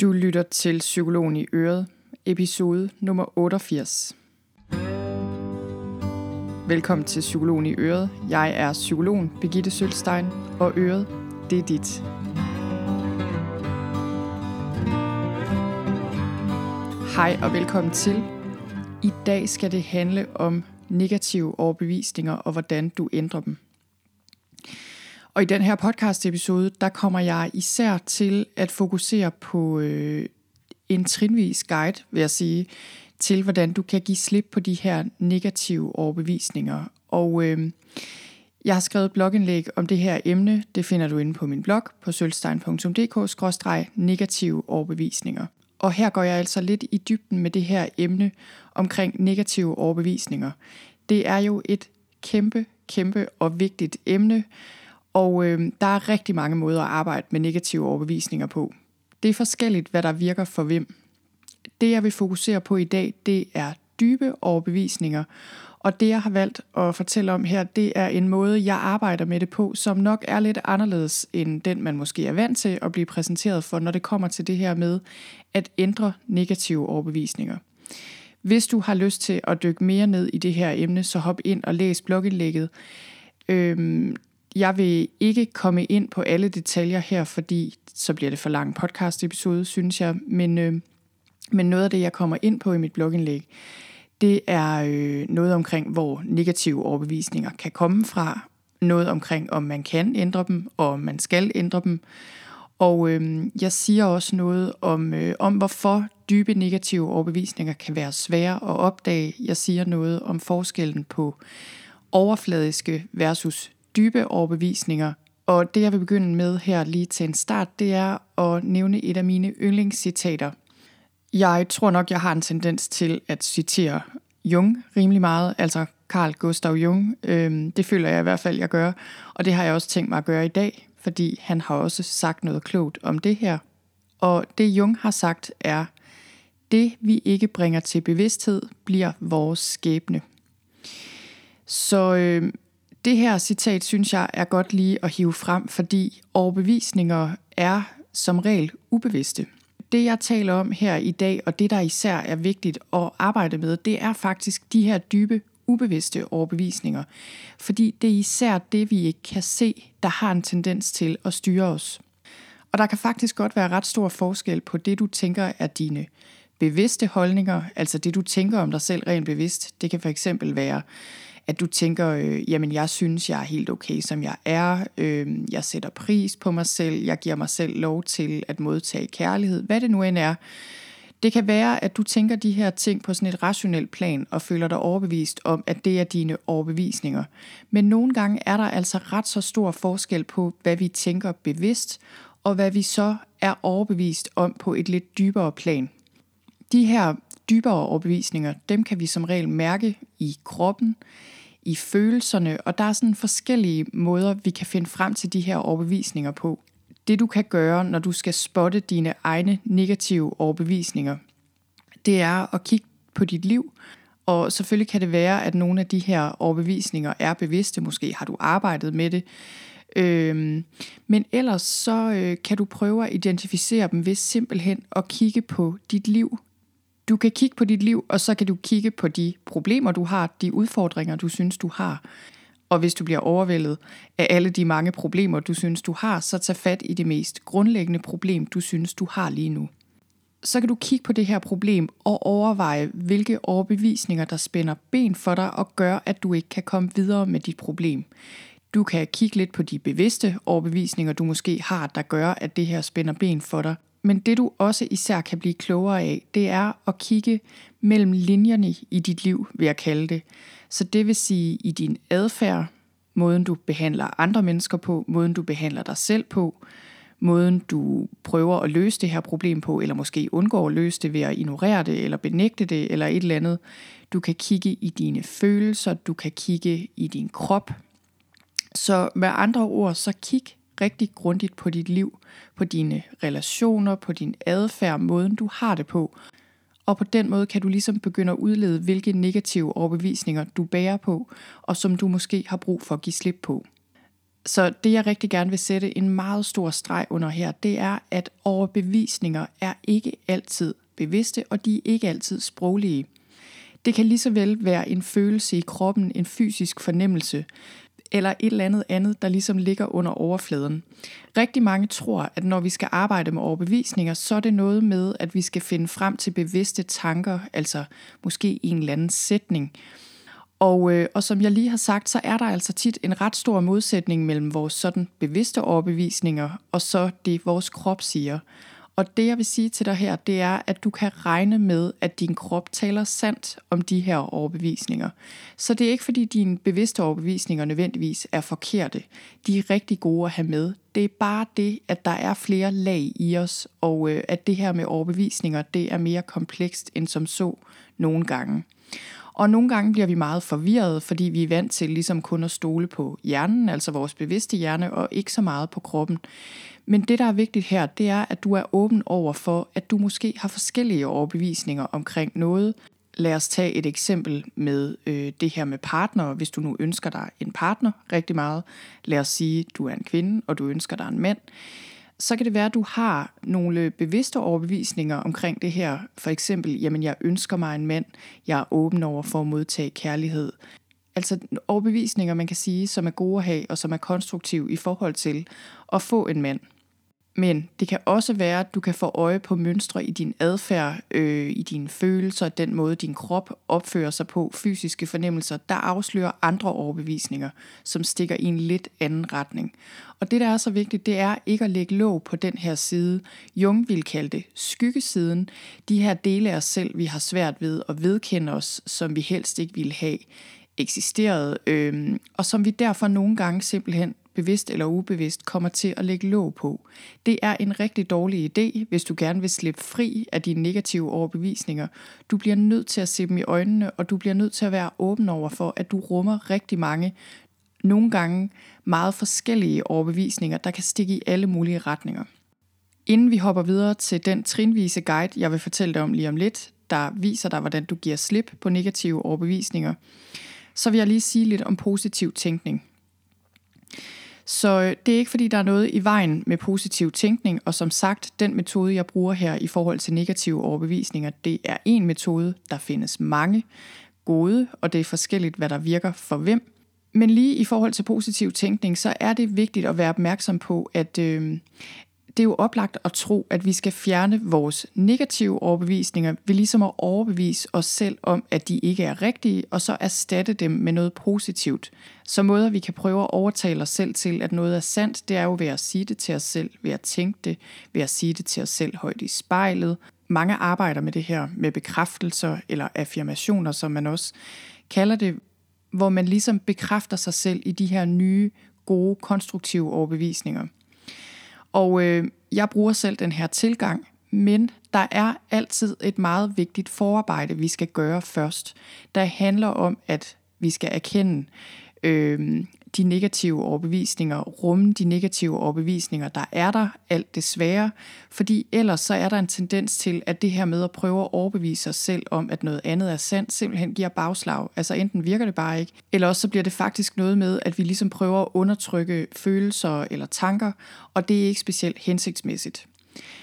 Du lytter til Psykologen i Øret, episode nummer 88. Velkommen til Psykologen i Øret. Jeg er psykologen Birgitte Sølstein, og Øret, det er dit. Hej og velkommen til. I dag skal det handle om negative overbevisninger og hvordan du ændrer dem. Og i den her podcast episode, der kommer jeg især til at fokusere på øh, en trinvis guide, vil jeg sige, til hvordan du kan give slip på de her negative overbevisninger. Og øh, jeg har skrevet blogindlæg om det her emne. Det finder du inde på min blog på sølvstein.dk-negative overbevisninger. Og her går jeg altså lidt i dybden med det her emne omkring negative overbevisninger. Det er jo et kæmpe, kæmpe og vigtigt emne, og øh, der er rigtig mange måder at arbejde med negative overbevisninger på. Det er forskelligt, hvad der virker for hvem. Det jeg vil fokusere på i dag, det er dybe overbevisninger. Og det jeg har valgt at fortælle om her, det er en måde, jeg arbejder med det på, som nok er lidt anderledes end den, man måske er vant til at blive præsenteret for, når det kommer til det her med at ændre negative overbevisninger. Hvis du har lyst til at dykke mere ned i det her emne, så hop ind og læs blogindlægget. Øhm, jeg vil ikke komme ind på alle detaljer her, fordi så bliver det for lang podcast episode, synes jeg. Men, øh, men noget af det, jeg kommer ind på i mit blogindlæg, det er øh, noget omkring, hvor negative overbevisninger kan komme fra. Noget omkring, om man kan ændre dem, og om man skal ændre dem. Og øh, jeg siger også noget om, øh, om, hvorfor dybe negative overbevisninger kan være svære at opdage. Jeg siger noget om forskellen på overfladiske versus dybe overbevisninger. Og det jeg vil begynde med her lige til en start, det er at nævne et af mine yndlingscitater. Jeg tror nok, jeg har en tendens til at citere Jung rimelig meget, altså Carl Gustav Jung. Øhm, det føler jeg i hvert fald, jeg gør. Og det har jeg også tænkt mig at gøre i dag, fordi han har også sagt noget klogt om det her. Og det Jung har sagt er, det vi ikke bringer til bevidsthed, bliver vores skæbne. Så øh, det her citat synes jeg er godt lige at hive frem, fordi overbevisninger er som regel ubevidste. Det jeg taler om her i dag, og det der især er vigtigt at arbejde med, det er faktisk de her dybe ubevidste overbevisninger. Fordi det er især det, vi ikke kan se, der har en tendens til at styre os. Og der kan faktisk godt være ret stor forskel på det, du tænker er dine bevidste holdninger, altså det, du tænker om dig selv rent bevidst. Det kan for eksempel være, at du tænker, øh, jamen jeg synes, jeg er helt okay, som jeg er. Øh, jeg sætter pris på mig selv. Jeg giver mig selv lov til at modtage kærlighed. Hvad det nu end er. Det kan være, at du tænker de her ting på sådan et rationelt plan og føler dig overbevist om, at det er dine overbevisninger. Men nogle gange er der altså ret så stor forskel på, hvad vi tænker bevidst, og hvad vi så er overbevist om på et lidt dybere plan. De her dybere overbevisninger, dem kan vi som regel mærke i kroppen, i følelserne, og der er sådan forskellige måder, vi kan finde frem til de her overbevisninger på. Det du kan gøre, når du skal spotte dine egne negative overbevisninger, det er at kigge på dit liv, og selvfølgelig kan det være, at nogle af de her overbevisninger er bevidste, måske har du arbejdet med det, Øhm, men ellers så øh, kan du prøve at identificere dem ved simpelthen at kigge på dit liv du kan kigge på dit liv, og så kan du kigge på de problemer, du har, de udfordringer, du synes, du har. Og hvis du bliver overvældet af alle de mange problemer, du synes, du har, så tag fat i det mest grundlæggende problem, du synes, du har lige nu. Så kan du kigge på det her problem og overveje, hvilke overbevisninger, der spænder ben for dig og gør, at du ikke kan komme videre med dit problem. Du kan kigge lidt på de bevidste overbevisninger, du måske har, der gør, at det her spænder ben for dig. Men det du også især kan blive klogere af, det er at kigge mellem linjerne i dit liv, vil jeg kalde det. Så det vil sige i din adfærd, måden du behandler andre mennesker på, måden du behandler dig selv på, måden du prøver at løse det her problem på, eller måske undgår at løse det ved at ignorere det, eller benægte det, eller et eller andet. Du kan kigge i dine følelser, du kan kigge i din krop. Så med andre ord, så kig rigtig grundigt på dit liv, på dine relationer, på din adfærd, måden du har det på. Og på den måde kan du ligesom begynde at udlede, hvilke negative overbevisninger du bærer på, og som du måske har brug for at give slip på. Så det jeg rigtig gerne vil sætte en meget stor streg under her, det er, at overbevisninger er ikke altid bevidste, og de er ikke altid sproglige. Det kan lige så vel være en følelse i kroppen, en fysisk fornemmelse, eller et eller andet andet, der ligesom ligger under overfladen. Rigtig mange tror, at når vi skal arbejde med overbevisninger, så er det noget med, at vi skal finde frem til bevidste tanker, altså måske en eller anden sætning. Og, øh, og som jeg lige har sagt, så er der altså tit en ret stor modsætning mellem vores sådan bevidste overbevisninger og så det, vores krop siger. Og det jeg vil sige til dig her, det er, at du kan regne med, at din krop taler sandt om de her overbevisninger. Så det er ikke fordi dine bevidste overbevisninger nødvendigvis er forkerte. De er rigtig gode at have med. Det er bare det, at der er flere lag i os, og øh, at det her med overbevisninger, det er mere komplekst end som så nogle gange. Og nogle gange bliver vi meget forvirrede, fordi vi er vant til ligesom kun at stole på hjernen, altså vores bevidste hjerne, og ikke så meget på kroppen. Men det, der er vigtigt her, det er, at du er åben over for, at du måske har forskellige overbevisninger omkring noget. Lad os tage et eksempel med øh, det her med partner. Hvis du nu ønsker dig en partner rigtig meget, lad os sige, du er en kvinde, og du ønsker dig en mand, så kan det være, at du har nogle bevidste overbevisninger omkring det her. For eksempel, jamen jeg ønsker mig en mand, jeg er åben over for at modtage kærlighed. Altså overbevisninger, man kan sige, som er gode at have, og som er konstruktive i forhold til at få en mand. Men det kan også være, at du kan få øje på mønstre i din adfærd, øh, i dine følelser, den måde din krop opfører sig på, fysiske fornemmelser, der afslører andre overbevisninger, som stikker i en lidt anden retning. Og det, der er så vigtigt, det er ikke at lægge låg på den her side. Jung vil kalde det skyggesiden. De her dele af os selv, vi har svært ved at vedkende os, som vi helst ikke vil have eksisteret, øh, og som vi derfor nogle gange simpelthen bevidst eller ubevidst, kommer til at lægge låg på. Det er en rigtig dårlig idé, hvis du gerne vil slippe fri af dine negative overbevisninger. Du bliver nødt til at se dem i øjnene, og du bliver nødt til at være åben over for, at du rummer rigtig mange, nogle gange meget forskellige overbevisninger, der kan stikke i alle mulige retninger. Inden vi hopper videre til den trinvise guide, jeg vil fortælle dig om lige om lidt, der viser dig, hvordan du giver slip på negative overbevisninger, så vil jeg lige sige lidt om positiv tænkning. Så øh, det er ikke fordi, der er noget i vejen med positiv tænkning, og som sagt, den metode, jeg bruger her i forhold til negative overbevisninger, det er en metode, der findes mange gode, og det er forskelligt, hvad der virker for hvem. Men lige i forhold til positiv tænkning, så er det vigtigt at være opmærksom på, at, øh, det er jo oplagt at tro, at vi skal fjerne vores negative overbevisninger ved ligesom at overbevise os selv om, at de ikke er rigtige, og så erstatte dem med noget positivt. Så måder vi kan prøve at overtale os selv til, at noget er sandt, det er jo ved at sige det til os selv, ved at tænke det, ved at sige det til os selv højt i spejlet. Mange arbejder med det her med bekræftelser eller affirmationer, som man også kalder det, hvor man ligesom bekræfter sig selv i de her nye, gode, konstruktive overbevisninger. Og øh, jeg bruger selv den her tilgang, men der er altid et meget vigtigt forarbejde, vi skal gøre først. Der handler om, at vi skal erkende øh, de negative overbevisninger, rumme de negative overbevisninger, der er der, alt det svære, fordi ellers så er der en tendens til, at det her med at prøve at overbevise sig selv om, at noget andet er sandt, simpelthen giver bagslag. Altså enten virker det bare ikke, eller også så bliver det faktisk noget med, at vi ligesom prøver at undertrykke følelser eller tanker, og det er ikke specielt hensigtsmæssigt.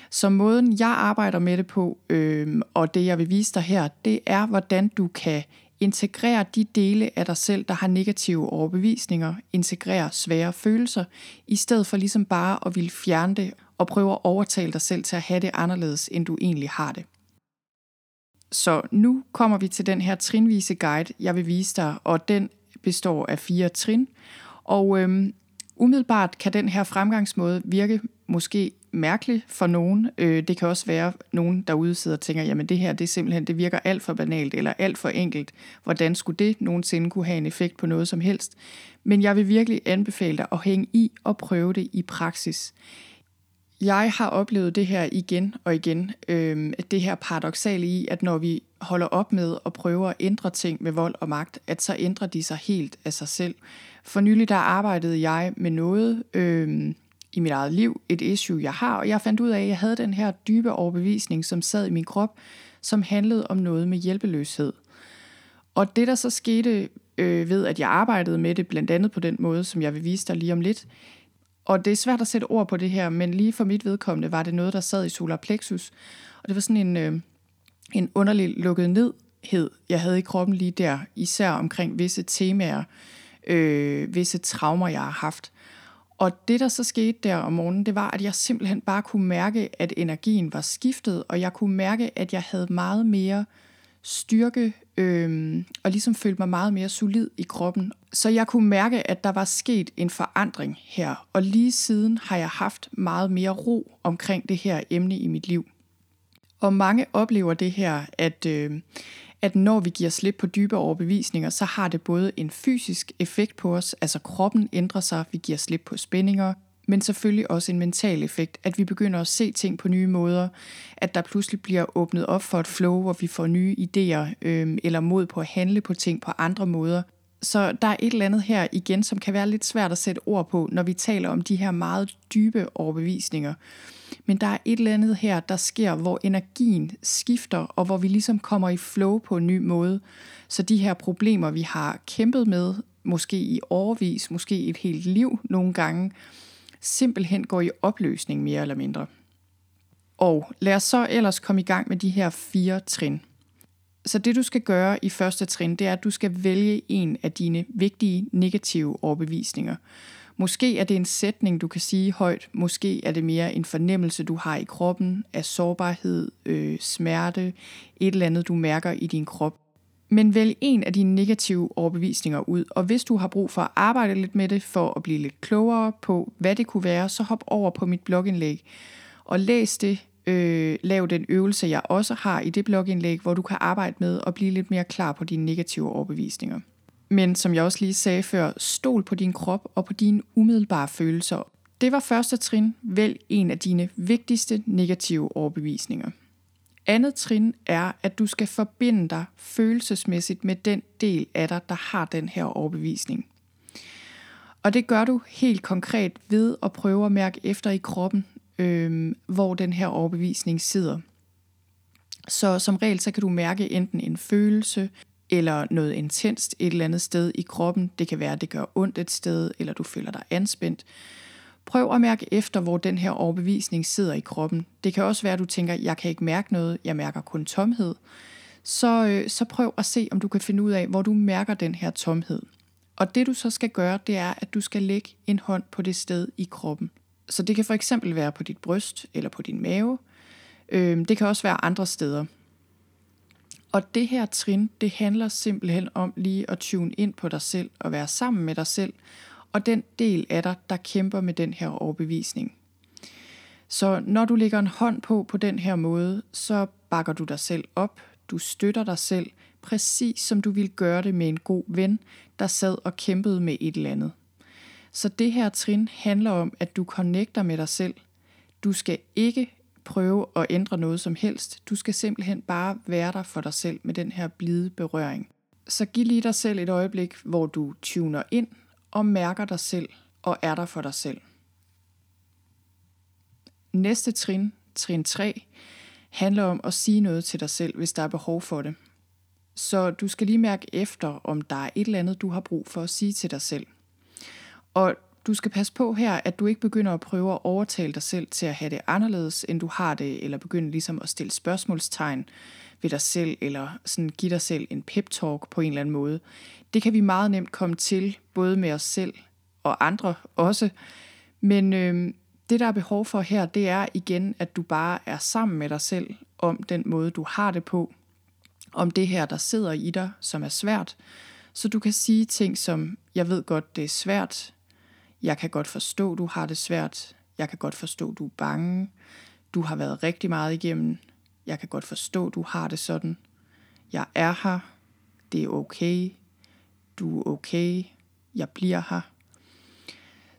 Så måden jeg arbejder med det på, øh, og det jeg vil vise dig her, det er, hvordan du kan Integrer de dele af dig selv, der har negative overbevisninger, integrer svære følelser, i stedet for ligesom bare at ville fjerne det og prøve at overtale dig selv til at have det anderledes, end du egentlig har det. Så nu kommer vi til den her trinvise guide, jeg vil vise dig, og den består af fire trin. Og øhm, umiddelbart kan den her fremgangsmåde virke måske mærkelig for nogen. Øh, det kan også være nogen derude sidder og tænker, jamen det her, det er simpelthen, det virker alt for banalt eller alt for enkelt. Hvordan skulle det nogensinde kunne have en effekt på noget som helst? Men jeg vil virkelig anbefale dig at hænge i og prøve det i praksis. Jeg har oplevet det her igen og igen, øh, det her paradoxale i, at når vi holder op med at prøve at ændre ting med vold og magt, at så ændrer de sig helt af sig selv. For nylig der arbejdede jeg med noget, øh, i mit eget liv, et issue, jeg har, og jeg fandt ud af, at jeg havde den her dybe overbevisning, som sad i min krop, som handlede om noget med hjælpeløshed. Og det, der så skete øh, ved, at jeg arbejdede med det, blandt andet på den måde, som jeg vil vise dig lige om lidt. Og det er svært at sætte ord på det her, men lige for mit vedkommende var det noget, der sad i solar plexus. Og det var sådan en, øh, en underlig lukket nedhed, jeg havde i kroppen lige der, især omkring visse temaer, øh, visse traumer, jeg har haft. Og det, der så skete der om morgenen, det var, at jeg simpelthen bare kunne mærke, at energien var skiftet, og jeg kunne mærke, at jeg havde meget mere styrke, øh, og ligesom følte mig meget mere solid i kroppen. Så jeg kunne mærke, at der var sket en forandring her, og lige siden har jeg haft meget mere ro omkring det her emne i mit liv. Og mange oplever det her, at, øh, at når vi giver slip på dybe overbevisninger, så har det både en fysisk effekt på os, altså kroppen ændrer sig, vi giver slip på spændinger, men selvfølgelig også en mental effekt, at vi begynder at se ting på nye måder, at der pludselig bliver åbnet op for et flow, hvor vi får nye idéer øh, eller mod på at handle på ting på andre måder. Så der er et eller andet her igen, som kan være lidt svært at sætte ord på, når vi taler om de her meget dybe overbevisninger. Men der er et eller andet her, der sker, hvor energien skifter, og hvor vi ligesom kommer i flow på en ny måde. Så de her problemer, vi har kæmpet med, måske i overvis, måske et helt liv nogle gange, simpelthen går i opløsning mere eller mindre. Og lad os så ellers komme i gang med de her fire trin. Så det du skal gøre i første trin, det er, at du skal vælge en af dine vigtige negative overbevisninger. Måske er det en sætning, du kan sige højt. Måske er det mere en fornemmelse, du har i kroppen af sårbarhed, øh, smerte, et eller andet, du mærker i din krop. Men vælg en af dine negative overbevisninger ud, og hvis du har brug for at arbejde lidt med det, for at blive lidt klogere på, hvad det kunne være, så hop over på mit blogindlæg og læs det. Øh, lav den øvelse, jeg også har i det blogindlæg, hvor du kan arbejde med at blive lidt mere klar på dine negative overbevisninger. Men som jeg også lige sagde før, stol på din krop og på dine umiddelbare følelser. Det var første trin. Vælg en af dine vigtigste negative overbevisninger. Andet trin er, at du skal forbinde dig følelsesmæssigt med den del af dig, der har den her overbevisning. Og det gør du helt konkret ved at prøve at mærke efter i kroppen, øh, hvor den her overbevisning sidder. Så som regel så kan du mærke enten en følelse, eller noget intenst et eller andet sted i kroppen. Det kan være, at det gør ondt et sted, eller du føler dig anspændt. Prøv at mærke efter, hvor den her overbevisning sidder i kroppen. Det kan også være, at du tænker, jeg kan ikke mærke noget, jeg mærker kun tomhed. Så, øh, så prøv at se, om du kan finde ud af, hvor du mærker den her tomhed. Og det du så skal gøre, det er, at du skal lægge en hånd på det sted i kroppen. Så det kan for eksempel være på dit bryst eller på din mave. Øh, det kan også være andre steder. Og det her trin, det handler simpelthen om lige at tune ind på dig selv og være sammen med dig selv, og den del af dig, der kæmper med den her overbevisning. Så når du lægger en hånd på på den her måde, så bakker du dig selv op, du støtter dig selv, præcis som du ville gøre det med en god ven, der sad og kæmpede med et eller andet. Så det her trin handler om, at du connecter med dig selv. Du skal ikke prøve at ændre noget som helst. Du skal simpelthen bare være der for dig selv med den her blide berøring. Så giv lige dig selv et øjeblik, hvor du tuner ind og mærker dig selv og er der for dig selv. Næste trin, trin 3, handler om at sige noget til dig selv, hvis der er behov for det. Så du skal lige mærke efter, om der er et eller andet, du har brug for at sige til dig selv. Og du skal passe på her, at du ikke begynder at prøve at overtale dig selv til at have det anderledes, end du har det, eller begynde ligesom at stille spørgsmålstegn ved dig selv, eller sådan give dig selv en pep-talk på en eller anden måde. Det kan vi meget nemt komme til, både med os selv og andre også. Men øh, det, der er behov for her, det er igen, at du bare er sammen med dig selv om den måde, du har det på. Om det her, der sidder i dig, som er svært. Så du kan sige ting som, jeg ved godt, det er svært. Jeg kan godt forstå, du har det svært. Jeg kan godt forstå, du er bange. Du har været rigtig meget igennem. Jeg kan godt forstå, du har det sådan. Jeg er her. Det er okay. Du er okay. Jeg bliver her.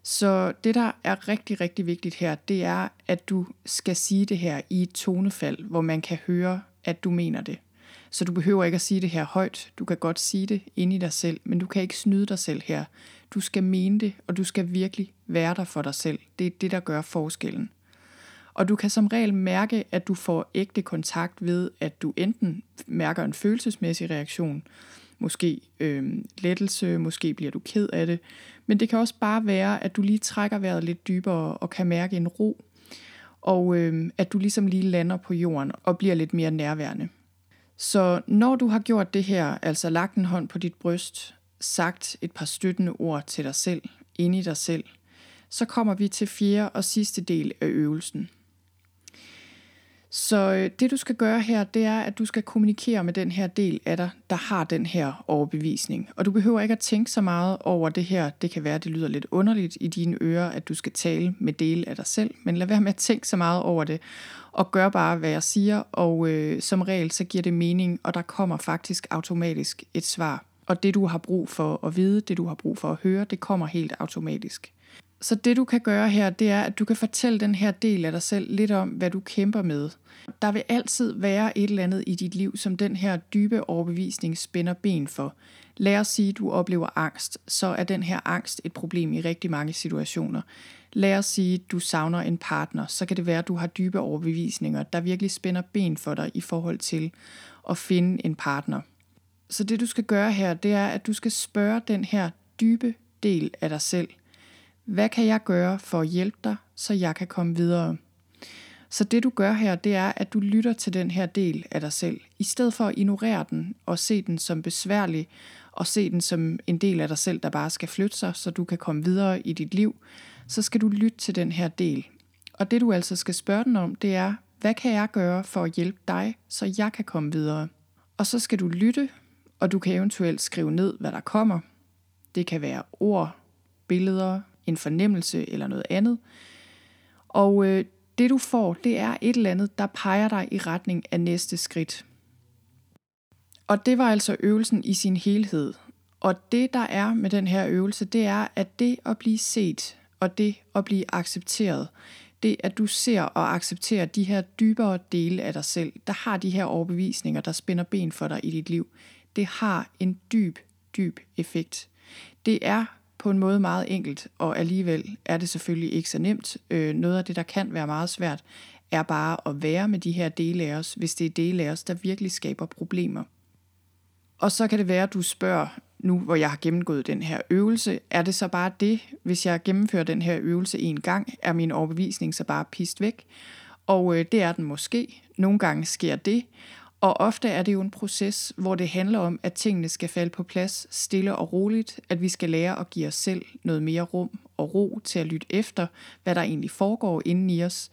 Så det, der er rigtig, rigtig vigtigt her, det er, at du skal sige det her i et tonefald, hvor man kan høre, at du mener det. Så du behøver ikke at sige det her højt. Du kan godt sige det inde i dig selv, men du kan ikke snyde dig selv her. Du skal mene det, og du skal virkelig være der for dig selv. Det er det, der gør forskellen. Og du kan som regel mærke, at du får ægte kontakt ved, at du enten mærker en følelsesmæssig reaktion, måske øh, lettelse, måske bliver du ked af det. Men det kan også bare være, at du lige trækker vejret lidt dybere og kan mærke en ro, og øh, at du ligesom lige lander på jorden og bliver lidt mere nærværende. Så når du har gjort det her, altså lagt en hånd på dit bryst, sagt et par støttende ord til dig selv, ind i dig selv, så kommer vi til fjerde og sidste del af øvelsen. Så øh, det du skal gøre her, det er, at du skal kommunikere med den her del af dig, der har den her overbevisning. Og du behøver ikke at tænke så meget over det her. Det kan være, det lyder lidt underligt i dine ører, at du skal tale med dele af dig selv. Men lad være med at tænke så meget over det. Og gør bare, hvad jeg siger. Og øh, som regel, så giver det mening, og der kommer faktisk automatisk et svar. Og det du har brug for at vide, det du har brug for at høre, det kommer helt automatisk. Så det du kan gøre her, det er, at du kan fortælle den her del af dig selv lidt om, hvad du kæmper med. Der vil altid være et eller andet i dit liv, som den her dybe overbevisning spænder ben for. Lad os sige, at du oplever angst, så er den her angst et problem i rigtig mange situationer. Lad os sige, at du savner en partner, så kan det være, at du har dybe overbevisninger, der virkelig spænder ben for dig i forhold til at finde en partner. Så det du skal gøre her, det er, at du skal spørge den her dybe del af dig selv – hvad kan jeg gøre for at hjælpe dig, så jeg kan komme videre? Så det du gør her, det er, at du lytter til den her del af dig selv. I stedet for at ignorere den og se den som besværlig, og se den som en del af dig selv, der bare skal flytte sig, så du kan komme videre i dit liv, så skal du lytte til den her del. Og det du altså skal spørge den om, det er, hvad kan jeg gøre for at hjælpe dig, så jeg kan komme videre? Og så skal du lytte, og du kan eventuelt skrive ned, hvad der kommer. Det kan være ord, billeder, en fornemmelse eller noget andet. Og øh, det du får, det er et eller andet, der peger dig i retning af næste skridt. Og det var altså øvelsen i sin helhed. Og det der er med den her øvelse, det er, at det at blive set og det at blive accepteret, det at du ser og accepterer de her dybere dele af dig selv, der har de her overbevisninger, der spænder ben for dig i dit liv, det har en dyb, dyb effekt. Det er på en måde meget enkelt, og alligevel er det selvfølgelig ikke så nemt. Øh, noget af det, der kan være meget svært, er bare at være med de her dele af os, hvis det er dele af os, der virkelig skaber problemer. Og så kan det være, at du spørger, nu hvor jeg har gennemgået den her øvelse, er det så bare det, hvis jeg gennemfører den her øvelse en gang, er min overbevisning så bare pist væk? Og øh, det er den måske. Nogle gange sker det, og ofte er det jo en proces, hvor det handler om, at tingene skal falde på plads stille og roligt, at vi skal lære at give os selv noget mere rum og ro til at lytte efter, hvad der egentlig foregår inden i os.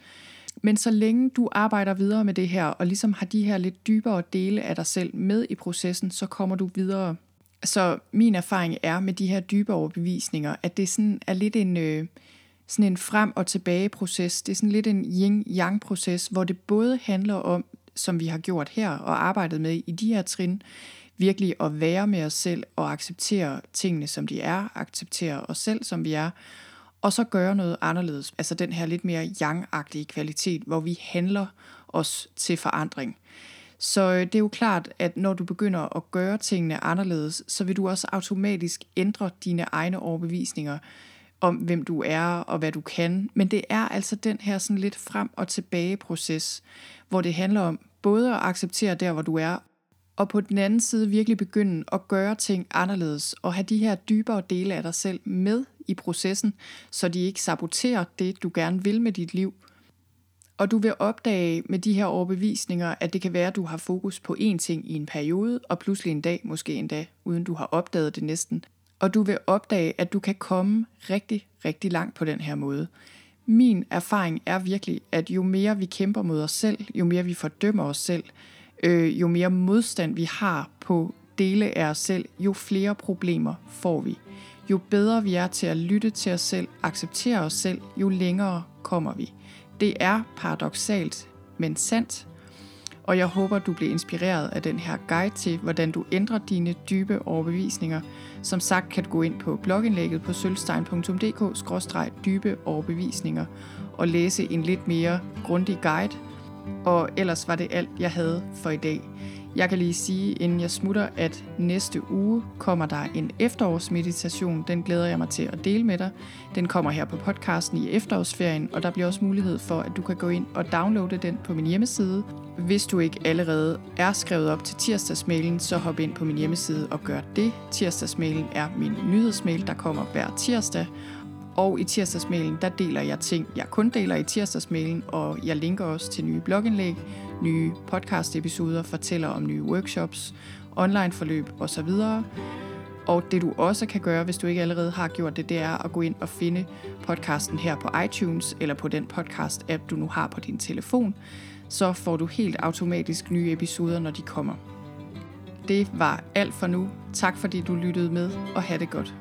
Men så længe du arbejder videre med det her, og ligesom har de her lidt dybere dele af dig selv med i processen, så kommer du videre. Så min erfaring er med de her dybe overbevisninger, at det sådan er lidt en, øh, sådan en frem- og tilbage proces. Det er sådan lidt en yin-yang proces, hvor det både handler om som vi har gjort her og arbejdet med i de her trin, virkelig at være med os selv og acceptere tingene, som de er, acceptere os selv, som vi er, og så gøre noget anderledes. Altså den her lidt mere yang kvalitet, hvor vi handler os til forandring. Så øh, det er jo klart, at når du begynder at gøre tingene anderledes, så vil du også automatisk ændre dine egne overbevisninger om, hvem du er og hvad du kan. Men det er altså den her sådan lidt frem og tilbage proces, hvor det handler om både at acceptere der, hvor du er, og på den anden side virkelig begynde at gøre ting anderledes, og have de her dybere dele af dig selv med i processen, så de ikke saboterer det, du gerne vil med dit liv. Og du vil opdage med de her overbevisninger, at det kan være, at du har fokus på én ting i en periode, og pludselig en dag, måske en dag, uden du har opdaget det næsten. Og du vil opdage, at du kan komme rigtig, rigtig langt på den her måde. Min erfaring er virkelig, at jo mere vi kæmper mod os selv, jo mere vi fordømmer os selv, øh, jo mere modstand vi har på dele af os selv, jo flere problemer får vi. Jo bedre vi er til at lytte til os selv, acceptere os selv, jo længere kommer vi. Det er paradoxalt, men sandt, og jeg håber, du bliver inspireret af den her guide til, hvordan du ændrer dine dybe overbevisninger. Som sagt kan du gå ind på blogindlægget på sølvstein.dk-dybe overbevisninger og læse en lidt mere grundig guide. Og ellers var det alt, jeg havde for i dag. Jeg kan lige sige, inden jeg smutter, at næste uge kommer der en efterårsmeditation. Den glæder jeg mig til at dele med dig. Den kommer her på podcasten i efterårsferien, og der bliver også mulighed for, at du kan gå ind og downloade den på min hjemmeside. Hvis du ikke allerede er skrevet op til tirsdagsmailen, så hop ind på min hjemmeside og gør det. Tirsdagsmailen er min nyhedsmail, der kommer hver tirsdag, og i tirsdagsmailen, der deler jeg ting, jeg kun deler i tirsdagsmailen, og jeg linker også til nye blogindlæg, nye podcast-episoder, fortæller om nye workshops, online-forløb osv. Og det du også kan gøre, hvis du ikke allerede har gjort det, det er at gå ind og finde podcasten her på iTunes eller på den podcast-app, du nu har på din telefon. Så får du helt automatisk nye episoder, når de kommer. Det var alt for nu. Tak fordi du lyttede med, og have det godt.